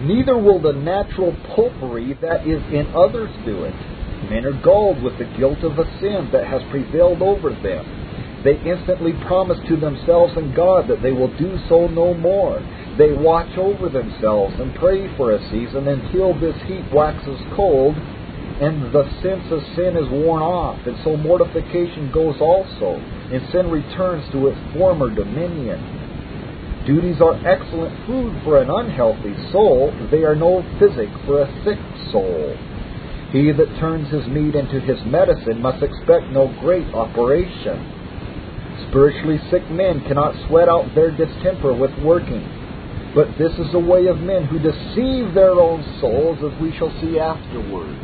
Neither will the natural popery that is in others do it. Men are galled with the guilt of a sin that has prevailed over them. They instantly promise to themselves and God that they will do so no more. They watch over themselves and pray for a season until this heat waxes cold and the sense of sin is worn off, and so mortification goes also, and sin returns to its former dominion. Duties are excellent food for an unhealthy soul, they are no physic for a sick soul. He that turns his meat into his medicine must expect no great operation. Spiritually sick men cannot sweat out their distemper with working. But this is the way of men who deceive their own souls, as we shall see afterward.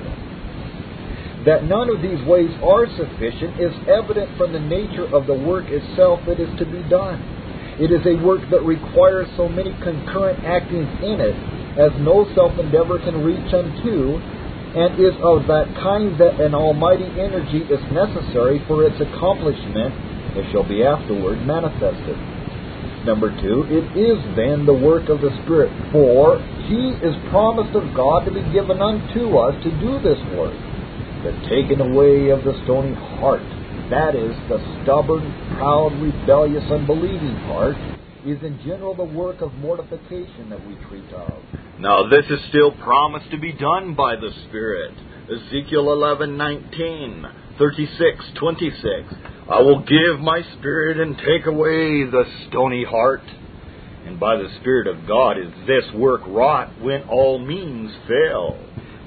That none of these ways are sufficient is evident from the nature of the work itself that is to be done. It is a work that requires so many concurrent actings in it as no self endeavor can reach unto, and is of that kind that an almighty energy is necessary for its accomplishment, as shall be afterward manifested. Number two, it is then the work of the Spirit, for he is promised of God to be given unto us to do this work the taking away of the stony heart, that is, the stubborn, proud, rebellious, unbelieving heart, is in general the work of mortification that we treat of. Now this is still promised to be done by the Spirit. Ezekiel 11:19, 36:26. I will give my spirit and take away the stony heart. And by the Spirit of God is this work wrought when all means fail.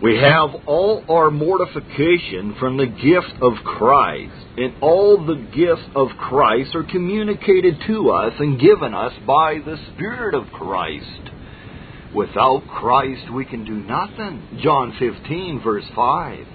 We have all our mortification from the gift of Christ, and all the gifts of Christ are communicated to us and given us by the Spirit of Christ. Without Christ, we can do nothing. John 15, verse 5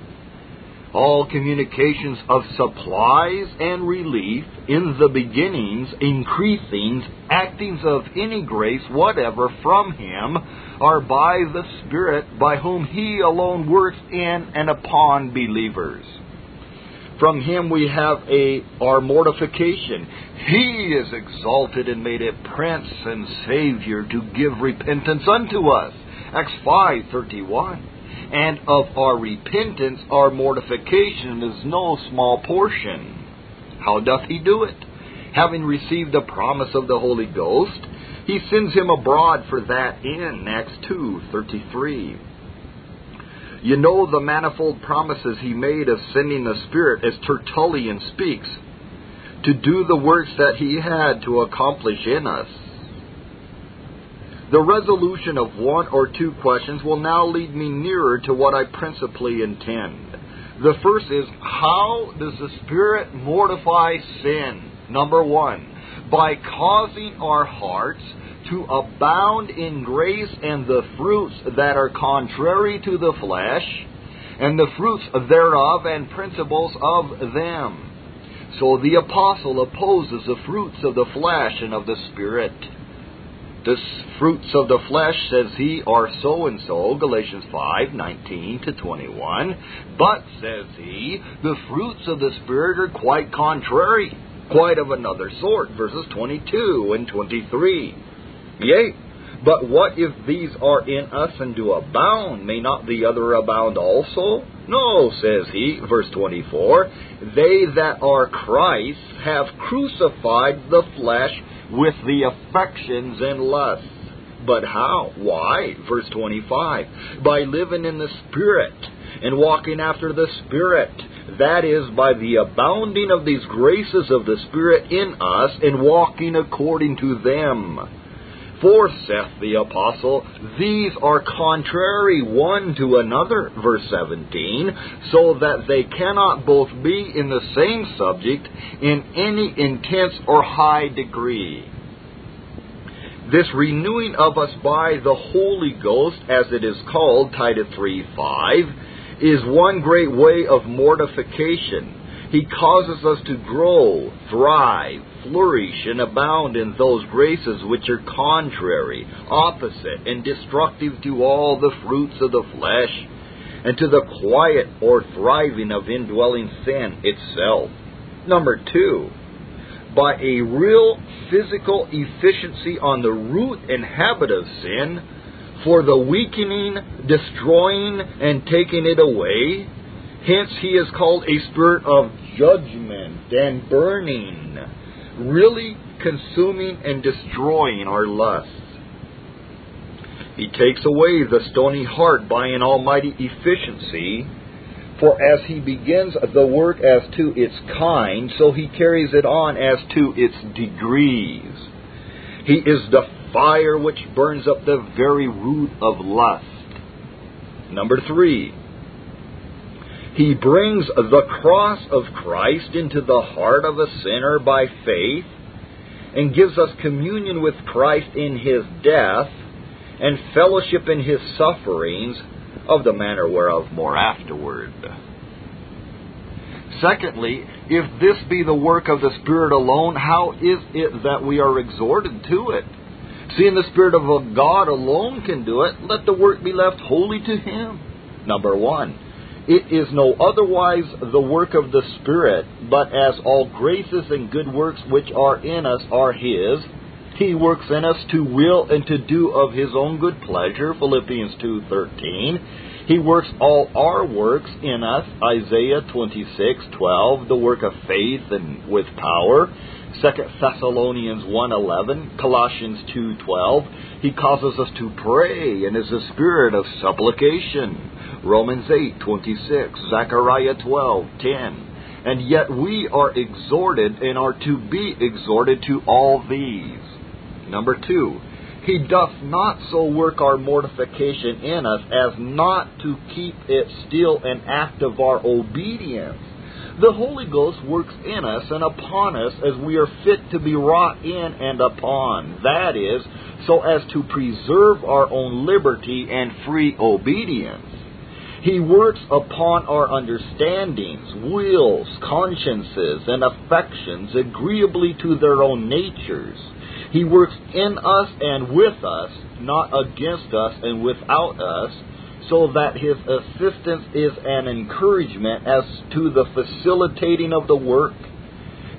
all communications of supplies and relief in the beginnings, increasings, actings of any grace whatever from him are by the Spirit by whom he alone works in and upon believers. From him we have a our mortification. He is exalted and made a prince and savior to give repentance unto us. Acts five thirty one and of our repentance our mortification is no small portion. How doth he do it? Having received the promise of the Holy Ghost, he sends him abroad for that end. Acts 2:33. You know the manifold promises he made of sending the Spirit as Tertullian speaks, to do the works that he had to accomplish in us. The resolution of one or two questions will now lead me nearer to what I principally intend. The first is how does the Spirit mortify sin? Number one, by causing our hearts to abound in grace and the fruits that are contrary to the flesh, and the fruits thereof and principles of them. So the apostle opposes the fruits of the flesh and of the Spirit. The fruits of the flesh, says he, are so and so, Galatians 5 19 to 21. But, says he, the fruits of the Spirit are quite contrary, quite of another sort, verses 22 and 23. Yea, but what if these are in us and do abound? May not the other abound also? No, says he, verse 24. They that are Christ have crucified the flesh with the affections and lusts. But how? Why? Verse 25. By living in the Spirit and walking after the Spirit. That is, by the abounding of these graces of the Spirit in us and walking according to them. For, saith the apostle, these are contrary one to another, verse 17, so that they cannot both be in the same subject in any intense or high degree. This renewing of us by the Holy Ghost, as it is called, Titus 3 5, is one great way of mortification. He causes us to grow, thrive, flourish, and abound in those graces which are contrary, opposite, and destructive to all the fruits of the flesh, and to the quiet or thriving of indwelling sin itself. Number two, by a real physical efficiency on the root and habit of sin, for the weakening, destroying, and taking it away. Hence, he is called a spirit of judgment and burning, really consuming and destroying our lusts. He takes away the stony heart by an almighty efficiency. For as he begins the work as to its kind, so he carries it on as to its degrees. He is the fire which burns up the very root of lust. Number three, he brings the cross of Christ into the heart of a sinner by faith and gives us communion with Christ in his death and fellowship in his sufferings of the manner whereof more afterward. Secondly, if this be the work of the Spirit alone, how is it that we are exhorted to it? Seeing the Spirit of God alone can do it, let the work be left wholly to Him. Number one, it is no otherwise the work of the Spirit, but as all graces and good works which are in us are His, He works in us to will and to do of His own good pleasure, Philippians 2.13. He works all our works in us, Isaiah 26:12, the work of faith and with power. 2 Thessalonians 1:11, Colossians 2:12. He causes us to pray and is a spirit of supplication. Romans 8:26, Zechariah 12:10. And yet we are exhorted and are to be exhorted to all these. Number 2, he doth not so work our mortification in us as not to keep it still an act of our obedience the Holy Ghost works in us and upon us as we are fit to be wrought in and upon. That is, so as to preserve our own liberty and free obedience. He works upon our understandings, wills, consciences, and affections agreeably to their own natures. He works in us and with us, not against us and without us, so that his assistance is an encouragement as to the facilitating of the work,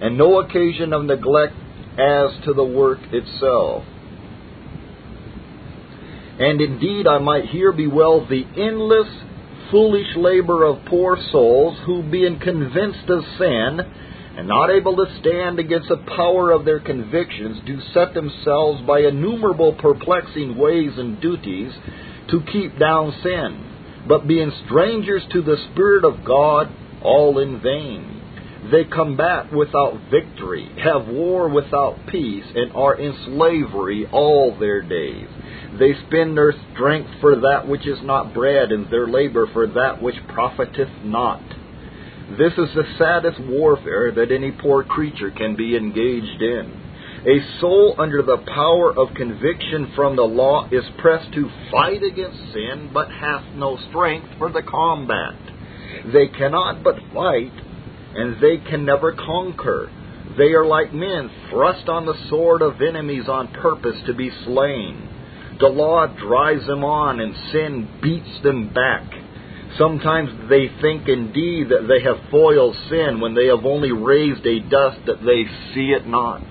and no occasion of neglect as to the work itself. And indeed, I might here bewail the endless, foolish labor of poor souls who, being convinced of sin, and not able to stand against the power of their convictions, do set themselves by innumerable perplexing ways and duties to keep down sin, but being strangers to the Spirit of God, all in vain. They combat without victory, have war without peace, and are in slavery all their days. They spend their strength for that which is not bread, and their labor for that which profiteth not. This is the saddest warfare that any poor creature can be engaged in. A soul under the power of conviction from the law is pressed to fight against sin, but hath no strength for the combat. They cannot but fight, and they can never conquer. They are like men thrust on the sword of enemies on purpose to be slain. The law drives them on, and sin beats them back. Sometimes they think indeed that they have foiled sin when they have only raised a dust that they see it not.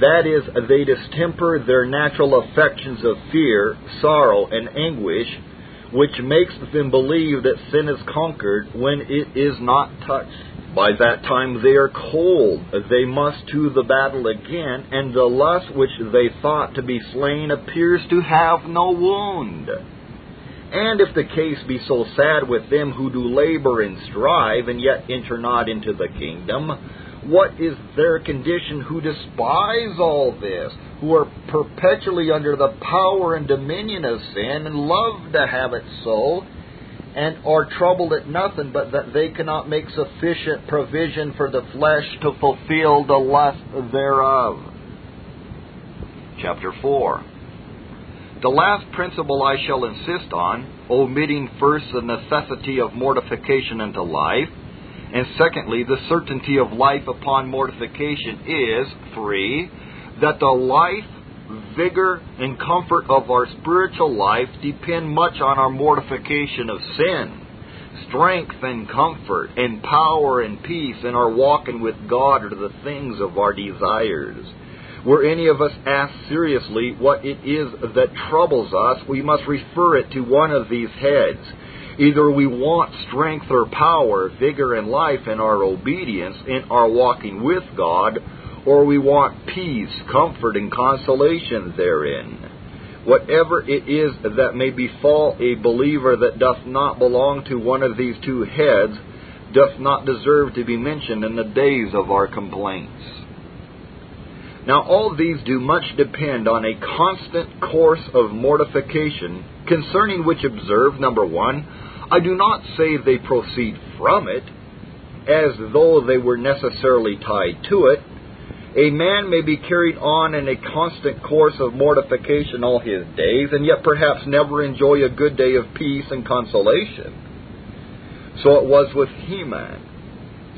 That is, they distemper their natural affections of fear, sorrow, and anguish, which makes them believe that sin is conquered when it is not touched. By that time they are cold. They must to the battle again, and the lust which they thought to be slain appears to have no wound. And if the case be so sad with them who do labor and strive, and yet enter not into the kingdom, what is their condition who despise all this, who are perpetually under the power and dominion of sin and love to have it so, and are troubled at nothing but that they cannot make sufficient provision for the flesh to fulfill the lust thereof? Chapter 4 The last principle I shall insist on, omitting first the necessity of mortification unto life, and secondly, the certainty of life upon mortification is, three, that the life, vigor, and comfort of our spiritual life depend much on our mortification of sin. Strength and comfort, and power and peace in our walking with God are the things of our desires. Were any of us asked seriously what it is that troubles us, we must refer it to one of these heads. Either we want strength or power, vigor and life in our obedience, in our walking with God, or we want peace, comfort, and consolation therein. Whatever it is that may befall a believer that doth not belong to one of these two heads, doth not deserve to be mentioned in the days of our complaints. Now, all these do much depend on a constant course of mortification, concerning which observe, number one, I do not say they proceed from it, as though they were necessarily tied to it. A man may be carried on in a constant course of mortification all his days, and yet perhaps never enjoy a good day of peace and consolation. So it was with Heman.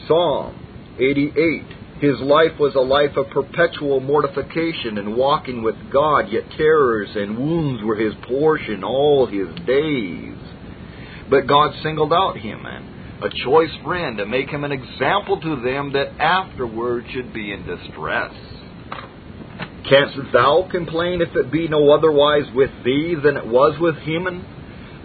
Psalm 88 his life was a life of perpetual mortification and walking with God, yet terrors and wounds were his portion all his days. But God singled out Heman, a choice friend, to make him an example to them that afterward should be in distress. Canst thou complain if it be no otherwise with thee than it was with Heman,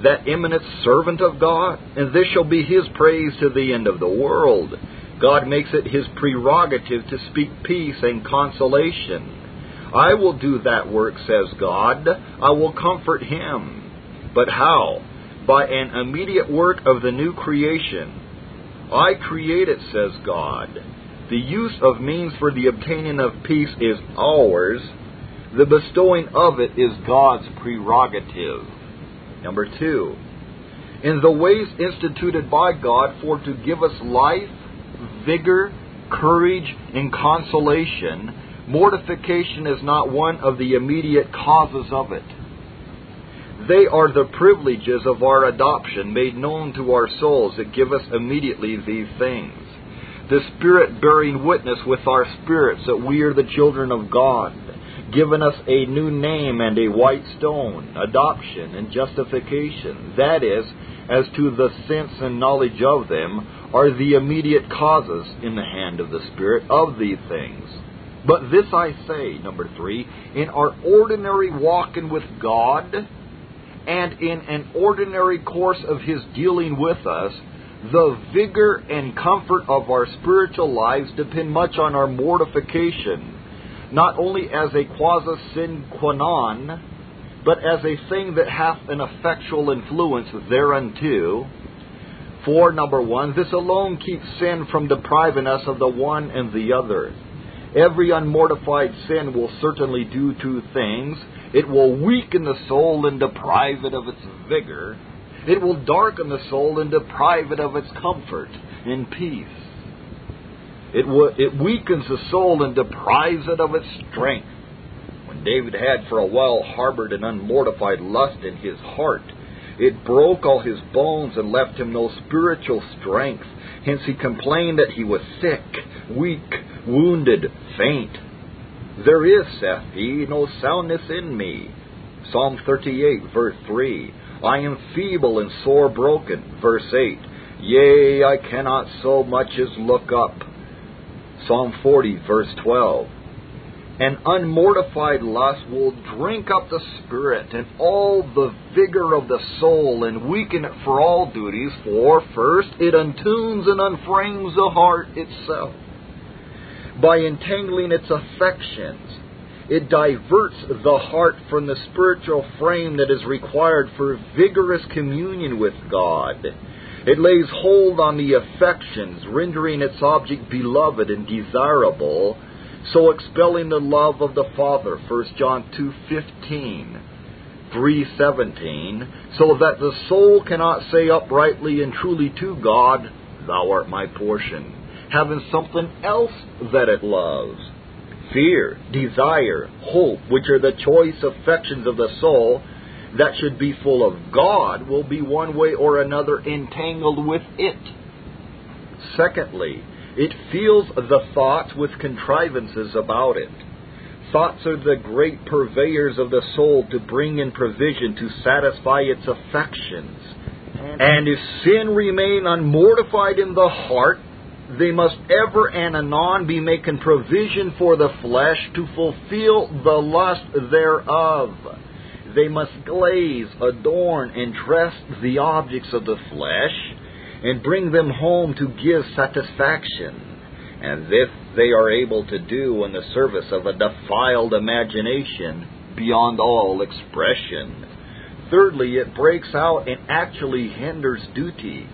that eminent servant of God? And this shall be his praise to the end of the world. God makes it his prerogative to speak peace and consolation. I will do that work, says God. I will comfort him. But how? By an immediate work of the new creation. I create it, says God. The use of means for the obtaining of peace is ours. The bestowing of it is God's prerogative. Number two, in the ways instituted by God for to give us life vigor, courage, and consolation, mortification is not one of the immediate causes of it. They are the privileges of our adoption made known to our souls that give us immediately these things. The Spirit bearing witness with our spirits that we are the children of God, given us a new name and a white stone, adoption and justification. That is, as to the sense and knowledge of them, are the immediate causes in the hand of the Spirit of these things. But this I say, number three, in our ordinary walking with God and in an ordinary course of His dealing with us, the vigor and comfort of our spiritual lives depend much on our mortification, not only as a causa sine qua non, but as a thing that hath an effectual influence thereunto for, number one, this alone keeps sin from depriving us of the one and the other. Every unmortified sin will certainly do two things. It will weaken the soul and deprive it of its vigor. It will darken the soul and deprive it of its comfort and peace. It, w- it weakens the soul and deprives it of its strength. When David had for a while harbored an unmortified lust in his heart, it broke all his bones and left him no spiritual strength. Hence he complained that he was sick, weak, wounded, faint. There is, saith he, no soundness in me. Psalm 38, verse 3. I am feeble and sore broken. Verse 8. Yea, I cannot so much as look up. Psalm 40, verse 12. An unmortified lust will drink up the spirit and all the vigor of the soul and weaken it for all duties, for first it untunes and unframes the heart itself. By entangling its affections, it diverts the heart from the spiritual frame that is required for vigorous communion with God. It lays hold on the affections, rendering its object beloved and desirable so expelling the love of the Father, 1 John 2:15, 3:17, so that the soul cannot say uprightly and truly to God, Thou art my portion, having something else that it loves. Fear, desire, hope, which are the choice affections of the soul, that should be full of God, will be one way or another entangled with it. Secondly, it feels the thoughts with contrivances about it. Thoughts are the great purveyors of the soul to bring in provision to satisfy its affections. And if sin remain unmortified in the heart, They must ever and anon be making provision for the flesh to fulfill the lust thereof. They must glaze, adorn, and dress the objects of the flesh, and bring them home to give satisfaction. And this they are able to do in the service of a defiled imagination beyond all expression. Thirdly, it breaks out and actually hinders duty.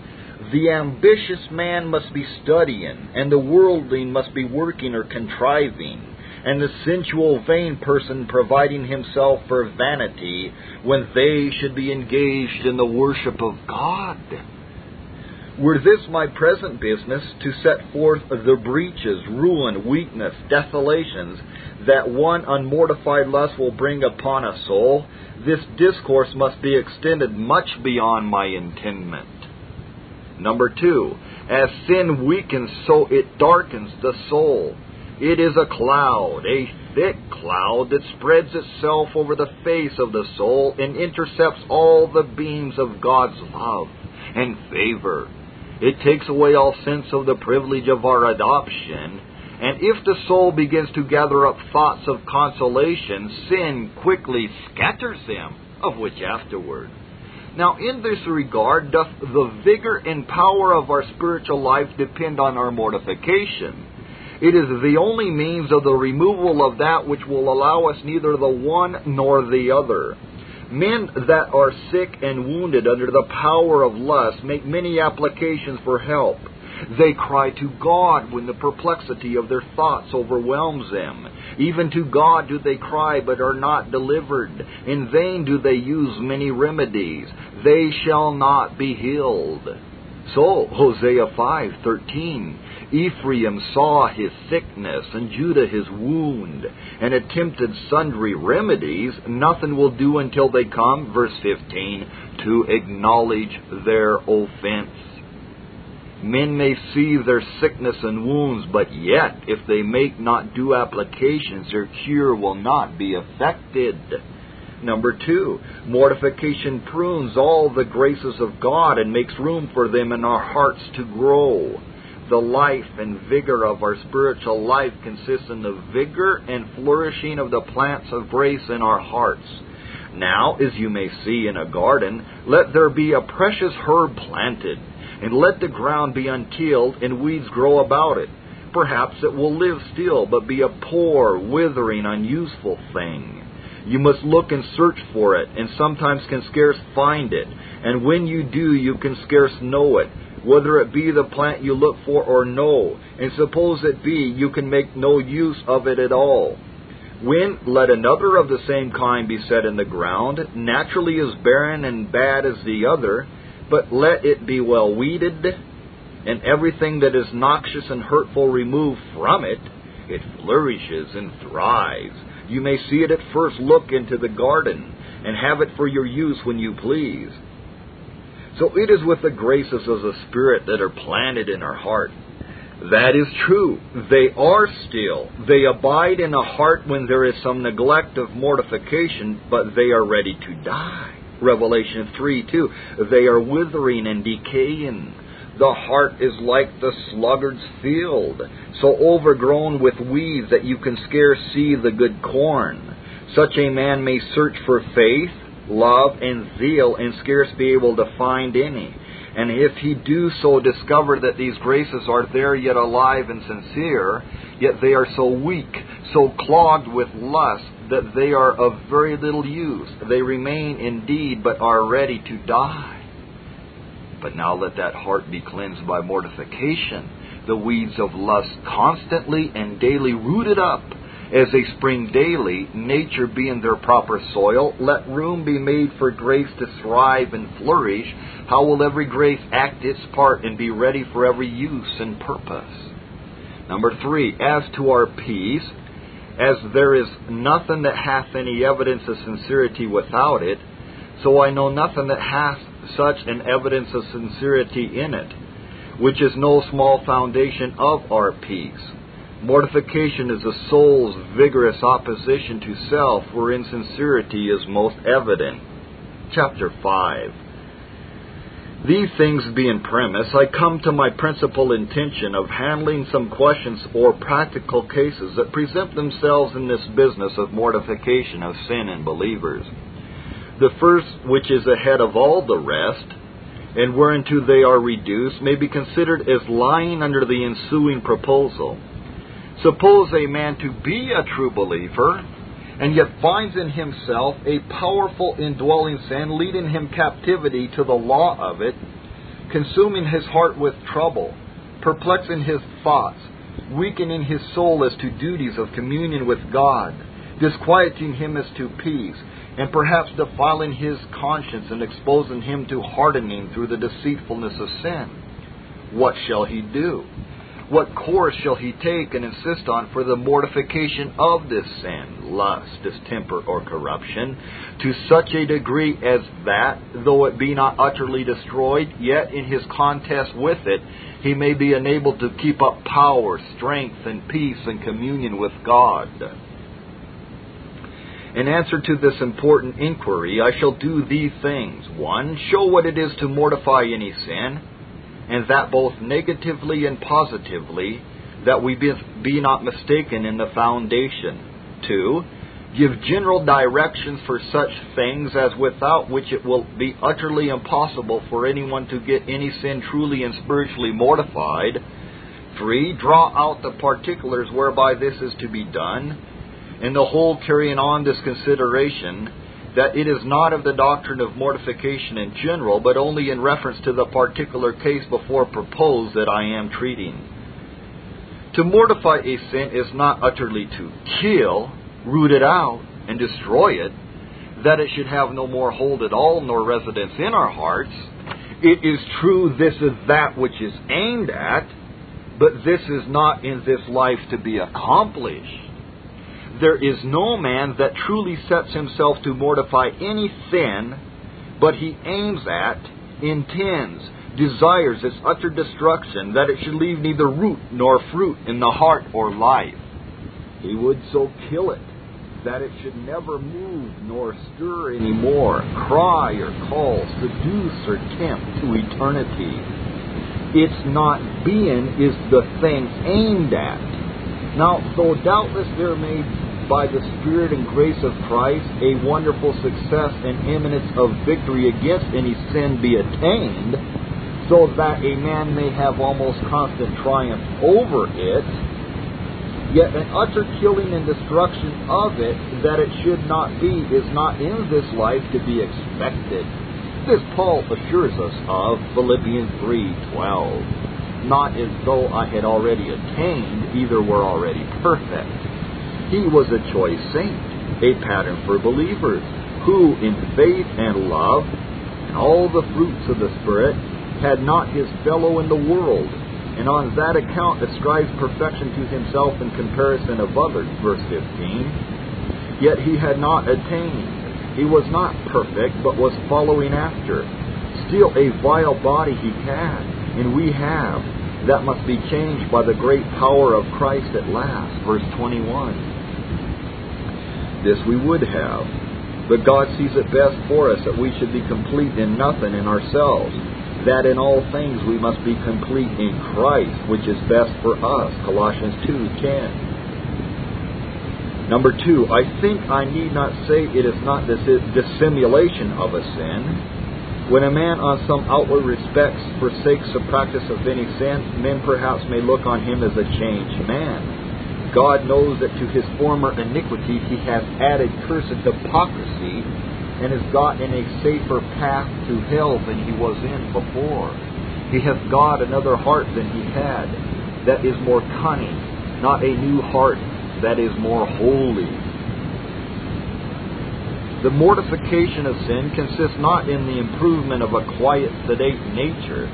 The ambitious man must be studying, and the worldling must be working or contriving, and the sensual vain person providing himself for vanity, when they should be engaged in the worship of God. Were this my present business, to set forth the breaches, ruin, weakness, desolations, that one unmortified lust will bring upon a soul, this discourse must be extended much beyond my intendment. Number two, as sin weakens, so it darkens the soul. It is a cloud, a thick cloud that spreads itself over the face of the soul and intercepts all the beams of God's love and favor. It takes away all sense of the privilege of our adoption. And if the soul begins to gather up thoughts of consolation, sin quickly scatters them, of which afterward. Now, in this regard, doth the vigor and power of our spiritual life depend on our mortification. It is the only means of the removal of that which will allow us neither the one nor the other. Men that are sick and wounded under the power of lust make many applications for help. They cry to God when the perplexity of their thoughts overwhelms them. Even to God do they cry, but are not delivered. In vain do they use many remedies. They shall not be healed. So, Hosea 5:13, Ephraim saw his sickness, and Judah his wound, and attempted sundry remedies. Nothing will do until they come, verse 15, to acknowledge their offense. Men may see their sickness and wounds, but yet, if they make not due applications, their cure will not be effected. Number two, mortification prunes all the graces of God and makes room for them in our hearts to grow the life and vigor of our spiritual life consists in the vigor and flourishing of the plants of grace in our hearts. Now, as you may see in a garden, let there be a precious herb planted, and let the ground be untilled and weeds grow about it. Perhaps it will live still, but be a poor, withering, unuseful thing. You must look and search for it, and sometimes can scarce find it. And when you do, you can scarce know it whether it be the plant you look for or no, and suppose it be, you can make no use of it at all. When let another of the same kind be set in the ground, naturally as barren and bad as the other, but let it be well weeded, and everything that is noxious and hurtful removed from it, it flourishes and thrives. You may see it at first look into the garden, and have it for your use when you please. So it is with the graces of the Spirit that are planted in our heart. That is true. They are still. They abide in a heart when there is some neglect of mortification, but they are ready to die. Revelation 3 2. They are withering and decaying. The heart is like the sluggard's field, so overgrown with weeds that you can scarce see the good corn. Such a man may search for faith, love, and zeal, and scarce be able to find any. And if he do so discover that these graces are there yet alive and sincere, yet they are so weak, so clogged with lust, that they are of very little use. They remain indeed, but are ready to die. But now let that heart be cleansed by mortification, the weeds of lust constantly and daily rooted up as they spring daily, nature being their proper soil, let room be made for grace to thrive and flourish. How will every grace act its part and be ready for every use and purpose? Number three, as to our peace, as there is nothing that hath any evidence of sincerity without it, so I know nothing that hath such an evidence of sincerity in it, which is no small foundation of our peace Mortification is the soul's vigorous opposition to self, where insincerity is most evident. Chapter 5 These things being premise, I come to my principal intention of handling some questions or practical cases that present themselves in this business of mortification of sin in believers. The first, which is ahead of all the rest, and whereunto they are reduced, may be considered as lying under the ensuing proposal. Suppose a man to be a true believer, and yet finds in himself a powerful indwelling sin, leading him captivity to the law of it, consuming his heart with trouble, perplexing his thoughts, weakening his soul as to duties of communion with God, disquieting him as to peace, and perhaps defiling his conscience and exposing him to hardening through the deceitfulness of sin. What shall he do? What course shall he take and insist on for the mortification of this sin, lust, distemper, or corruption, to such a degree as that, though it be not utterly destroyed, yet in his contest with it, he may be enabled to keep up power, strength, and peace and communion with God? In answer to this important inquiry, I shall do these things. One, show what it is to mortify any sin and that both negatively and positively, that we be, be not mistaken in the foundation. 2. Give general directions for such things as without which it will be utterly impossible for anyone to get any sin truly and spiritually mortified. 3. Draw out the particulars whereby this is to be done, and the whole carrying on this consideration that it is not of the doctrine of mortification in general, but only in reference to the particular case before proposed that I am treating. To mortify a sin is not utterly to kill, root it out, and destroy it, that it should have no more hold at all nor residence in our hearts. It is true this is that which is aimed at, but this is not in this life to be accomplished there is no man that truly sets himself to mortify any sin, but he aims at, intends, desires its utter destruction, that it should leave neither root nor fruit in the heart or life. He would so kill it that it should never move nor stir any more, cry or call, seduce or tempt to eternity. Its not being is the thing aimed at. Now, though doubtless there may by the Spirit and grace of Christ, a wonderful success and eminence of victory against any sin be attained, so that a man may have almost constant triumph over it, yet an utter killing and destruction of it that it should not be is not in this life to be expected. This Paul assures us of Philippians 3:12. Not as though I had already attained, either were already perfect he was a choice saint, a pattern for believers, who in faith and love and all the fruits of the Spirit had not his fellow in the world, and on that account ascribes perfection to himself in comparison of others. Verse 15. Yet he had not attained. He was not perfect, but was following after. Still a vile body he had, and we have, that must be changed by the great power of Christ at last. Verse 21. This we would have. But God sees it best for us that we should be complete in nothing in ourselves, that in all things we must be complete in Christ, which is best for us. Colossians 2:10. Number 2, I think I need not say it is not this dissimulation of a sin. When a man on some outward respects forsakes the practice of any sin, men perhaps may look on him as a changed man. God knows that to his former iniquity he has added cursed hypocrisy and has got in a safer path to hell than he was in before. He hath got another heart than he had that is more cunning, not a new heart that is more holy. The mortification of sin consists not in the improvement of a quiet, sedate nature,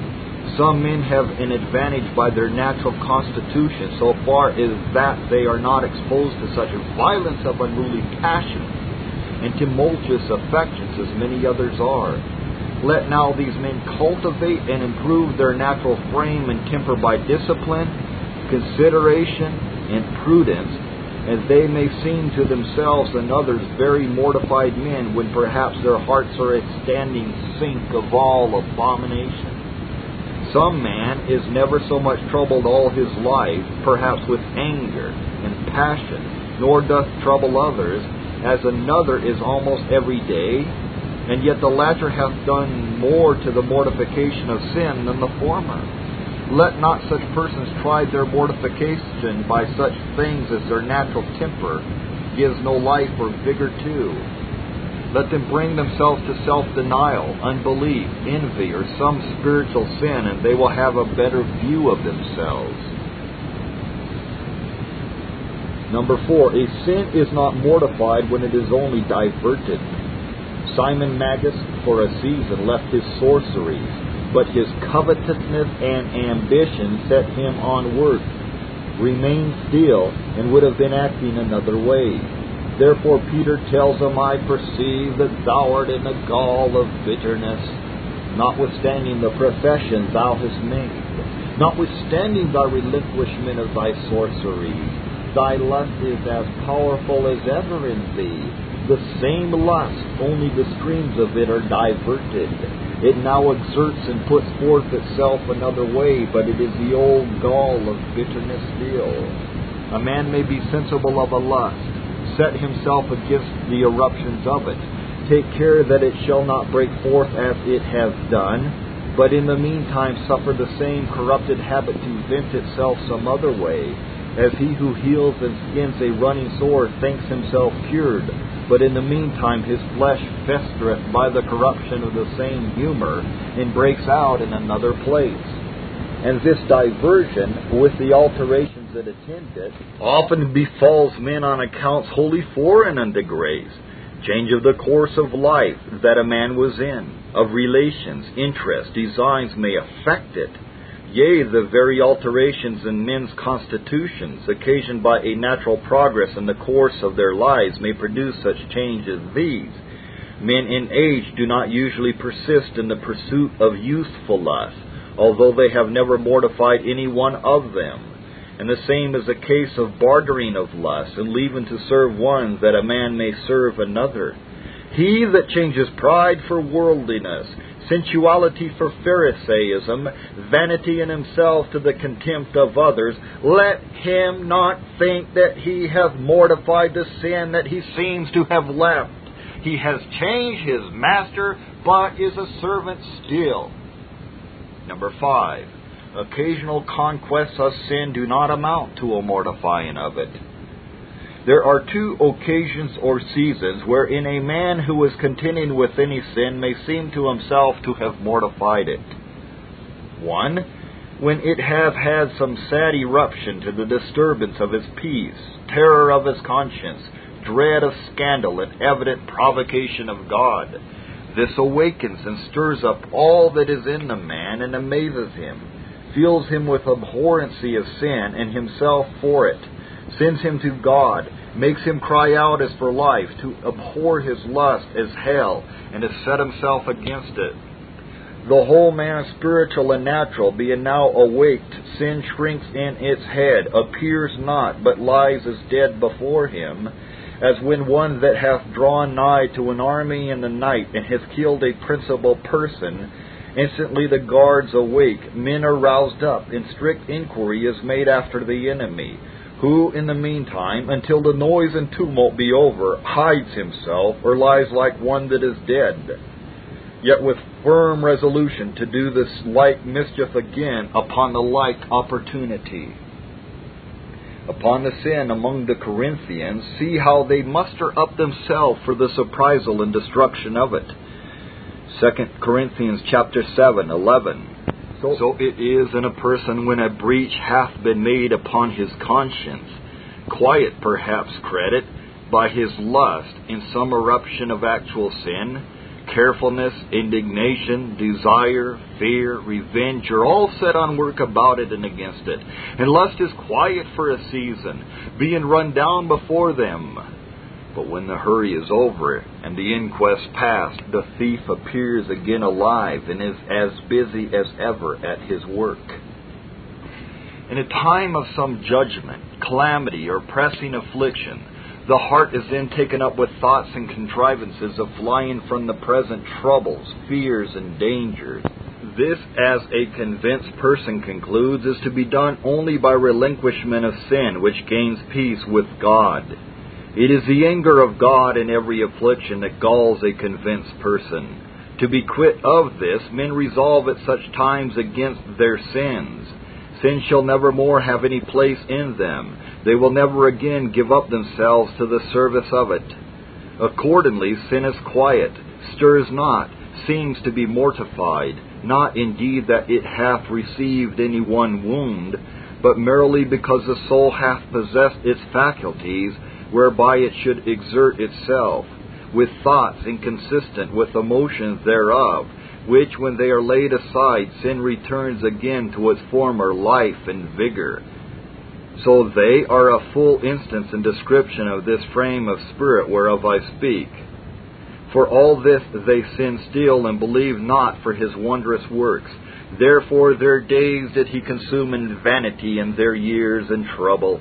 some men have an advantage by their natural constitution so far as that they are not exposed to such a violence of unruly passions and tumultuous affections as many others are. Let now these men cultivate and improve their natural frame and temper by discipline, consideration, and prudence, as they may seem to themselves and others very mortified men, when perhaps their hearts are a standing sink of all abomination. Some man is never so much troubled all his life, perhaps with anger and passion, nor doth trouble others, as another is almost every day, and yet the latter hath done more to the mortification of sin than the former. Let not such persons try their mortification by such things as their natural temper gives no life or vigor to. Let them bring themselves to self denial, unbelief, envy, or some spiritual sin, and they will have a better view of themselves. Number four, a sin is not mortified when it is only diverted. Simon Magus, for a season, left his sorceries but his covetousness and ambition set him on work, remained still, and would have been acting another way. Therefore Peter tells him, I perceive that thou art in the gall of bitterness, notwithstanding the profession thou hast made, notwithstanding thy relinquishment of thy sorcery. Thy lust is as powerful as ever in thee. The same lust, only the streams of it are diverted it now exerts and puts forth itself another way, but it is the old gall of bitterness still. A man may be sensible of a lust, set himself against the eruptions of it, take care that it shall not break forth as it has done, but in the meantime suffer the same corrupted habit to vent itself some other way, as he who heals and skins a running sore thinks himself cured but in the meantime his flesh festereth by the corruption of the same humor, and breaks out in another place. And this diversion, with the alterations that attend it, often befalls men on accounts wholly foreign unto grace. Change of the course of life that a man was in, of relations, interests, designs may affect it Yea, the very alterations in men's constitutions, occasioned by a natural progress in the course of their lives, may produce such change as these. Men in age do not usually persist in the pursuit of youthful lusts, although they have never mortified any one of them. And the same is the case of bartering of lust, and leaving to serve one that a man may serve another. He that changes pride for worldliness, sensuality for Pharisaism, vanity in himself to the contempt of others, let him not think that he hath mortified the sin that he seems to have left. He has changed his master, but is a servant still. Number five, occasional conquests of sin do not amount to a mortifying of it. There are two occasions or seasons wherein a man who is contending with any sin may seem to himself to have mortified it. One, when it have had some sad eruption to the disturbance of his peace, terror of his conscience, dread of scandal, and evident provocation of God. This awakens and stirs up all that is in the man and amazes him, fills him with abhorrency of sin and himself for it sends him to God, makes him cry out as for life, to abhor his lust as hell, and to set himself against it. The whole man, spiritual and natural, being now awaked, sin shrinks in its head, appears not, but lies as dead before him, as when one that hath drawn nigh to an army in the night, and hath killed a principal person, Instantly the guards awake, men are roused up, and strict inquiry is made after the enemy who in the meantime, until the noise and tumult be over, hides himself, or lies like one that is dead, yet with firm resolution to do this like mischief again upon the like opportunity. Upon the sin among the Corinthians, see how they muster up themselves for the surprisal and destruction of it. 2 Corinthians chapter 7, 11. So, so it is in a person when a breach hath been made upon his conscience, quiet perhaps credit by his lust in some eruption of actual sin, carefulness, indignation, desire, fear, revenge are all set on work about it and against it. And lust is quiet for a season, being run down before them but when the hurry is over and the inquest past, the thief appears again alive and is as busy as ever at his work. In a time of some judgment, calamity, or pressing affliction, the heart is then taken up with thoughts and contrivances of flying from the present troubles, fears, and dangers. This, as a convinced person concludes, is to be done only by relinquishment of sin, which gains peace with God. It is the anger of God in every affliction that galls a convinced person. To be quit of this, men resolve at such times against their sins. Sin shall never more have any place in them. They will never again give up themselves to the service of it. Accordingly, sin is quiet, stirs not, seems to be mortified, not indeed that it hath received any one wound, but merely because the soul hath possessed its faculties, whereby it should exert itself with thoughts inconsistent with the motions thereof, which, when they are laid aside, sin returns again to its former life and vigor. So they are a full instance and description of this frame of spirit whereof I speak. For all this they sin still and believe not for his wondrous works. Therefore their days did he consume in vanity, and their years in trouble.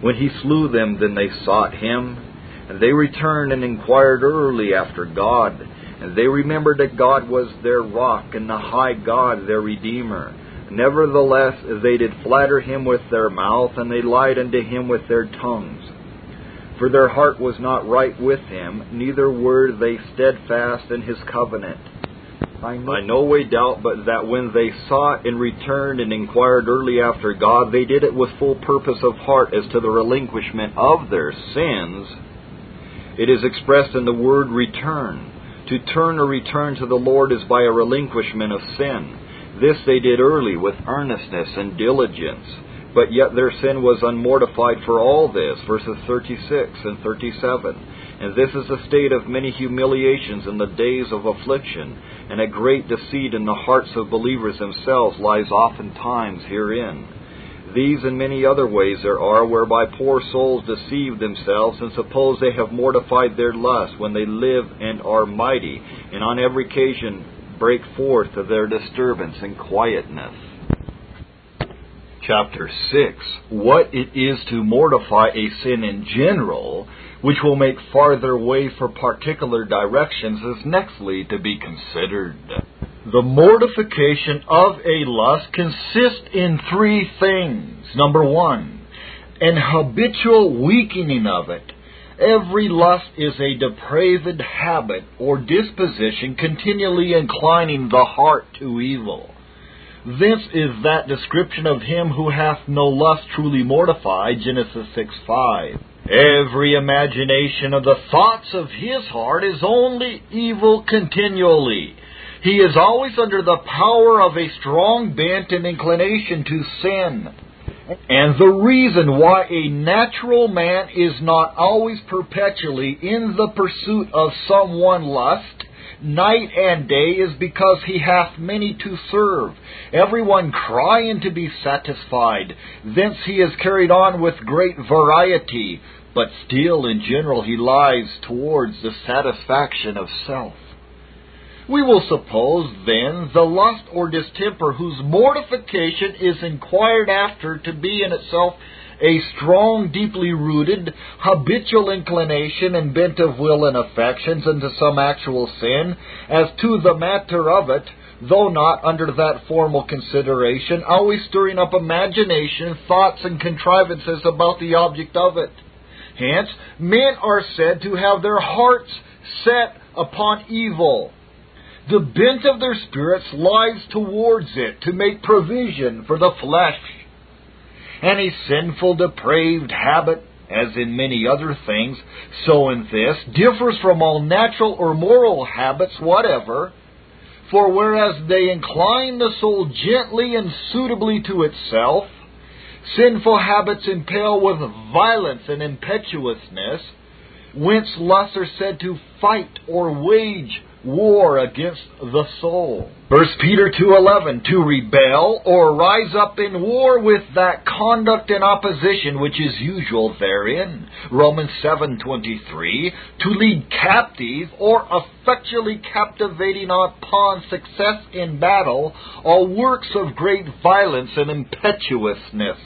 When he slew them, then they sought him and they returned and inquired early after God. And they remembered that God was their rock and the high God their Redeemer. Nevertheless, they did flatter him with their mouth, and they lied unto him with their tongues. For their heart was not right with him, neither were they steadfast in his covenant. I no way doubt but that when they sought and returned and inquired early after God, they did it with full purpose of heart as to the relinquishment of their sins it is expressed in the word return. To turn or return to the Lord is by a relinquishment of sin. This they did early with earnestness and diligence. But yet their sin was unmortified for all this, verses 36 and 37. And this is a state of many humiliations in the days of affliction, and a great deceit in the hearts of believers themselves lies oftentimes herein. These and many other ways there are whereby poor souls deceive themselves and suppose they have mortified their lust when they live and are mighty, and on every occasion break forth of their disturbance and quietness. Chapter 6 What it is to mortify a sin in general, which will make farther way for particular directions, is nextly to be considered. The mortification of a lust consists in three things. Number one, an habitual weakening of it. Every lust is a depraved habit or disposition continually inclining the heart to evil. This is that description of him who hath no lust truly mortified, Genesis 6 5. Every imagination of the thoughts of his heart is only evil continually. He is always under the power of a strong bent and inclination to sin. And the reason why a natural man is not always perpetually in the pursuit of some one lust, night and day, is because he hath many to serve, every one crying to be satisfied. Thence he is carried on with great variety, but still in general he lies towards the satisfaction of self. We will suppose, then, the lust or distemper whose mortification is inquired after to be in itself a strong, deeply rooted, habitual inclination and bent of will and affections into some actual sin, as to the matter of it, though not under that formal consideration, always stirring up imagination, thoughts, and contrivances about the object of it. Hence, men are said to have their hearts set upon evil the bent of their spirits lies towards it to make provision for the flesh. Any sinful, depraved habit, as in many other things, so in this, differs from all natural or moral habits whatever. For whereas they incline the soul gently and suitably to itself, sinful habits impel with violence and impetuousness, whence lusts are said to fight or wage war against the soul. 1 Peter 2:11 to rebel or rise up in war with that conduct and opposition which is usual therein. Romans 7:23 to lead captive or effectually captivating upon success in battle all works of great violence and impetuousness.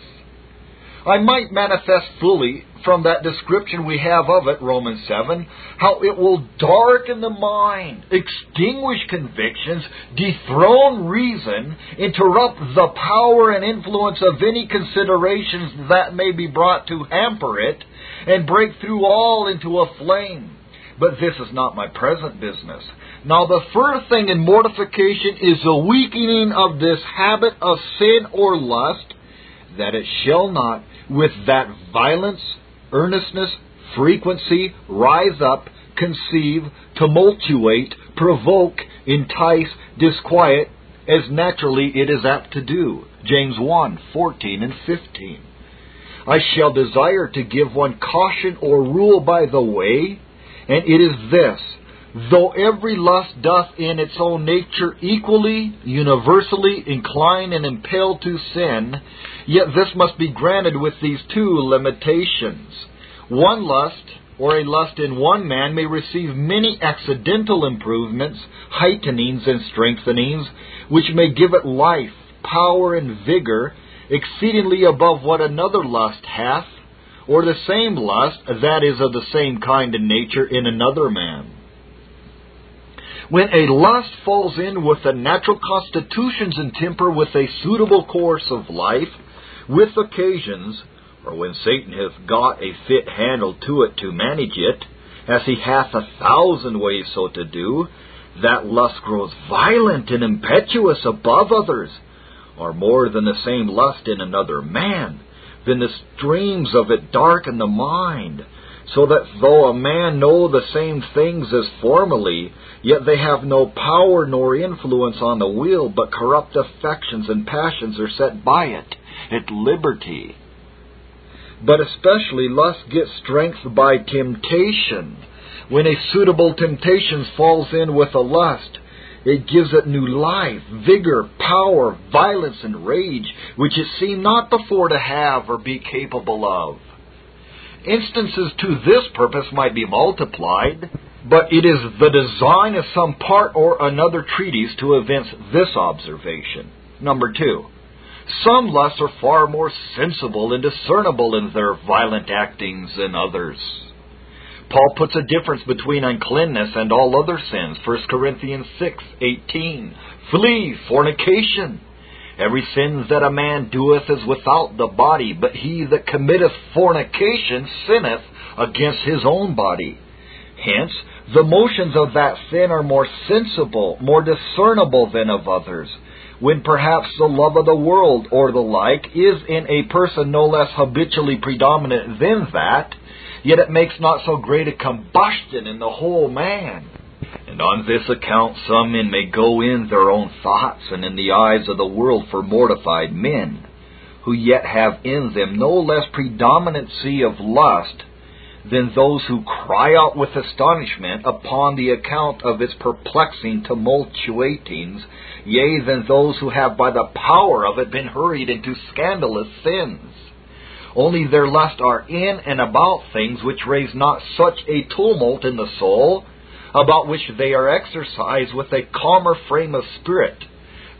I might manifest fully from that description we have of it, Romans 7, how it will darken the mind, extinguish convictions, dethrone reason, interrupt the power and influence of any considerations that may be brought to hamper it, and break through all into a flame. But this is not my present business. Now, the first thing in mortification is the weakening of this habit of sin or lust, that it shall not, with that violence, earnestness, frequency, rise up, conceive, tumultuate, provoke, entice, disquiet, as naturally it is apt to do. James 1 14 and 15. I shall desire to give one caution or rule by the way, and it is this Though every lust doth in its own nature equally, universally incline and impel to sin, yet this must be granted with these two limitations. One lust, or a lust in one man, may receive many accidental improvements, heightenings, and strengthenings, which may give it life, power, and vigor, exceedingly above what another lust hath, or the same lust, that is of the same kind and nature, in another man. When a lust falls in with the natural constitutions and temper with a suitable course of life, with occasions, or when Satan hath got a fit handle to it to manage it, as he hath a thousand ways so to do, that lust grows violent and impetuous above others, or more than the same lust in another man. Then the streams of it darken the mind, so that though a man know the same things as formerly, Yet they have no power nor influence on the will, but corrupt affections and passions are set by it at liberty. But especially lust gets strength by temptation. When a suitable temptation falls in with a lust, it gives it new life, vigor, power, violence, and rage, which it seemed not before to have or be capable of. Instances to this purpose might be multiplied but it is the design of some part or another treatise to evince this observation. Number two, some lusts are far more sensible and discernible in their violent actings than others. Paul puts a difference between uncleanness and all other sins. 1 Corinthians 6:18. Flee fornication. Every sin that a man doeth is without the body, but he that committeth fornication sinneth against his own body. Hence, the motions of that sin are more sensible, more discernible than of others, when perhaps the love of the world or the like is in a person no less habitually predominant than that, yet it makes not so great a combustion in the whole man. And on this account some men may go in their own thoughts and in the eyes of the world for mortified men, who yet have in them no less predominancy of lust than those who cry out with astonishment upon the account of its perplexing tumultuatings, yea, than those who have by the power of it been hurried into scandalous sins. Only their lust are in and about things which raise not such a tumult in the soul, about which they are exercised with a calmer frame of spirit,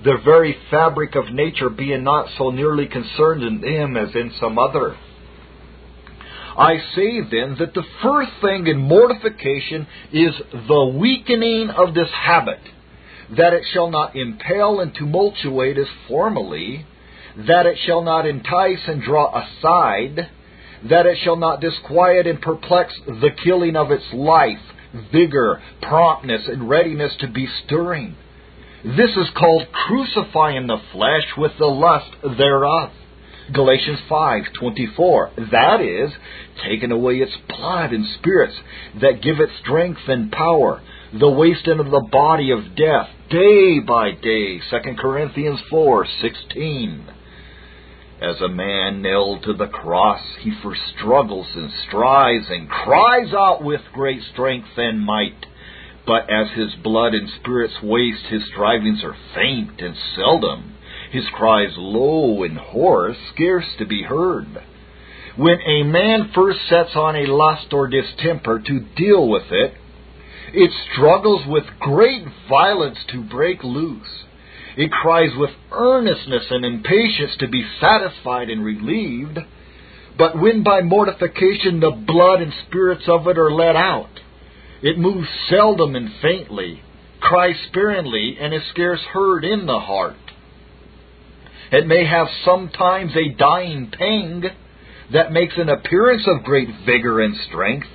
the very fabric of nature being not so nearly concerned in them as in some other. I say then that the first thing in mortification is the weakening of this habit, that it shall not impel and tumultuate as formerly, that it shall not entice and draw aside, that it shall not disquiet and perplex the killing of its life, vigor, promptness, and readiness to be stirring. This is called crucifying the flesh with the lust thereof. Galatians 5:24. That is, taking away its blood and spirits that give it strength and power, the wasting of the body of death day by day. 2 Corinthians 4:16. As a man nailed to the cross, he first struggles and strives and cries out with great strength and might. But as his blood and spirits waste, his strivings are faint and seldom, his cries low and hoarse, scarce to be heard. When a man first sets on a lust or distemper to deal with it, it struggles with great violence to break loose. It cries with earnestness and impatience to be satisfied and relieved. But when by mortification the blood and spirits of it are let out, it moves seldom and faintly, cries sparingly, and is scarce heard in the heart. It may have sometimes a dying pang that makes an appearance of great vigor and strength,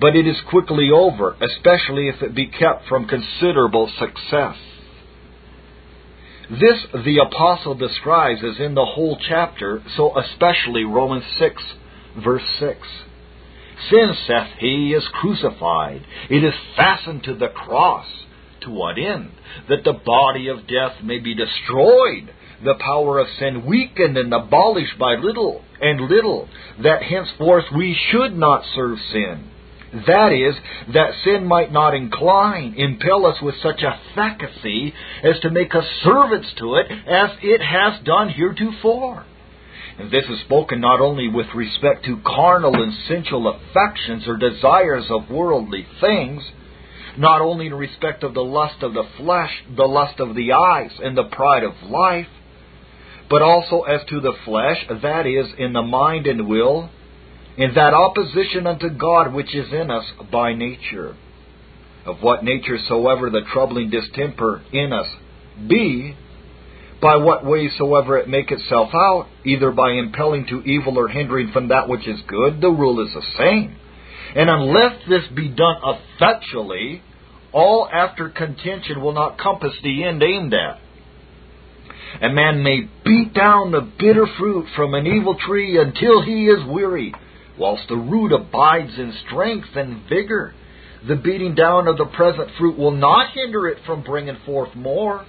but it is quickly over, especially if it be kept from considerable success. This the apostle describes as in the whole chapter, so especially Romans 6, verse 6. Sin, saith he, is crucified. It is fastened to the cross. To what end? That the body of death may be destroyed, the power of sin weakened and abolished by little and little, that henceforth we should not serve sin. That is, that sin might not incline, impel us with such efficacy as to make us servants to it as it has done heretofore. And this is spoken not only with respect to carnal and sensual affections or desires of worldly things, not only in respect of the lust of the flesh, the lust of the eyes, and the pride of life, but also as to the flesh, that is, in the mind and will, in that opposition unto God which is in us by nature. Of what nature soever the troubling distemper in us be, by what way soever it make itself out, either by impelling to evil or hindering from that which is good, the rule is the same. And unless this be done effectually, all after contention will not compass the end aimed at. A man may beat down the bitter fruit from an evil tree until he is weary, whilst the root abides in strength and vigor. The beating down of the present fruit will not hinder it from bringing forth more.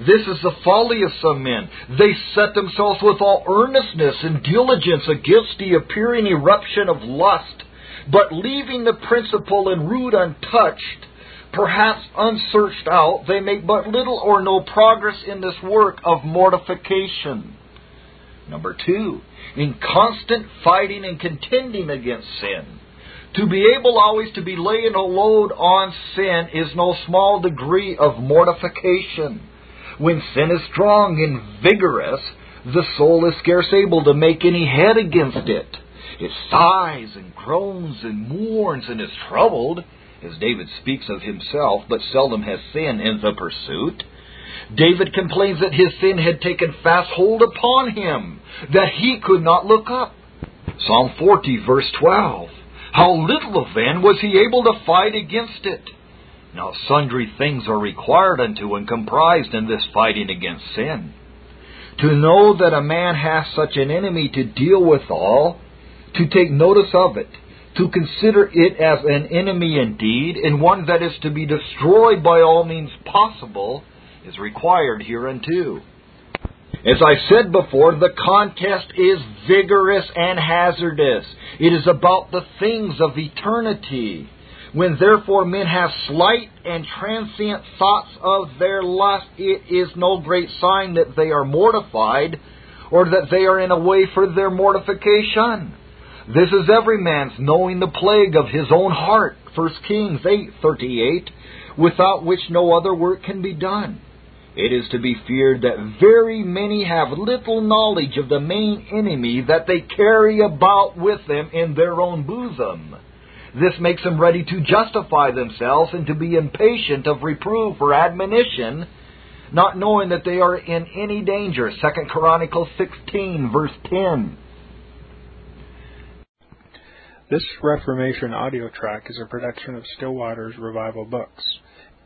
This is the folly of some men. They set themselves with all earnestness and diligence against the appearing eruption of lust, but leaving the principle and root untouched, perhaps unsearched out, they make but little or no progress in this work of mortification. Number two, in constant fighting and contending against sin. To be able always to be laying a load on sin is no small degree of mortification. When sin is strong and vigorous, the soul is scarce able to make any head against it. It sighs and groans and mourns and is troubled, as David speaks of himself, but seldom has sin in the pursuit. David complains that his sin had taken fast hold upon him, that he could not look up. Psalm 40, verse 12. How little then was he able to fight against it? Now, sundry things are required unto and comprised in this fighting against sin. To know that a man has such an enemy to deal withal, to take notice of it, to consider it as an enemy indeed, and one that is to be destroyed by all means possible, is required hereunto. As I said before, the contest is vigorous and hazardous. It is about the things of eternity. When therefore men have slight and transient thoughts of their lust, it is no great sign that they are mortified or that they are in a way for their mortification. This is every man's knowing the plague of his own heart. 1 Kings 8:38, without which no other work can be done. It is to be feared that very many have little knowledge of the main enemy that they carry about with them in their own bosom. This makes them ready to justify themselves and to be impatient of reproof or admonition, not knowing that they are in any danger. 2 Chronicles 16, verse 10. This Reformation audio track is a production of Still Waters Revival Books.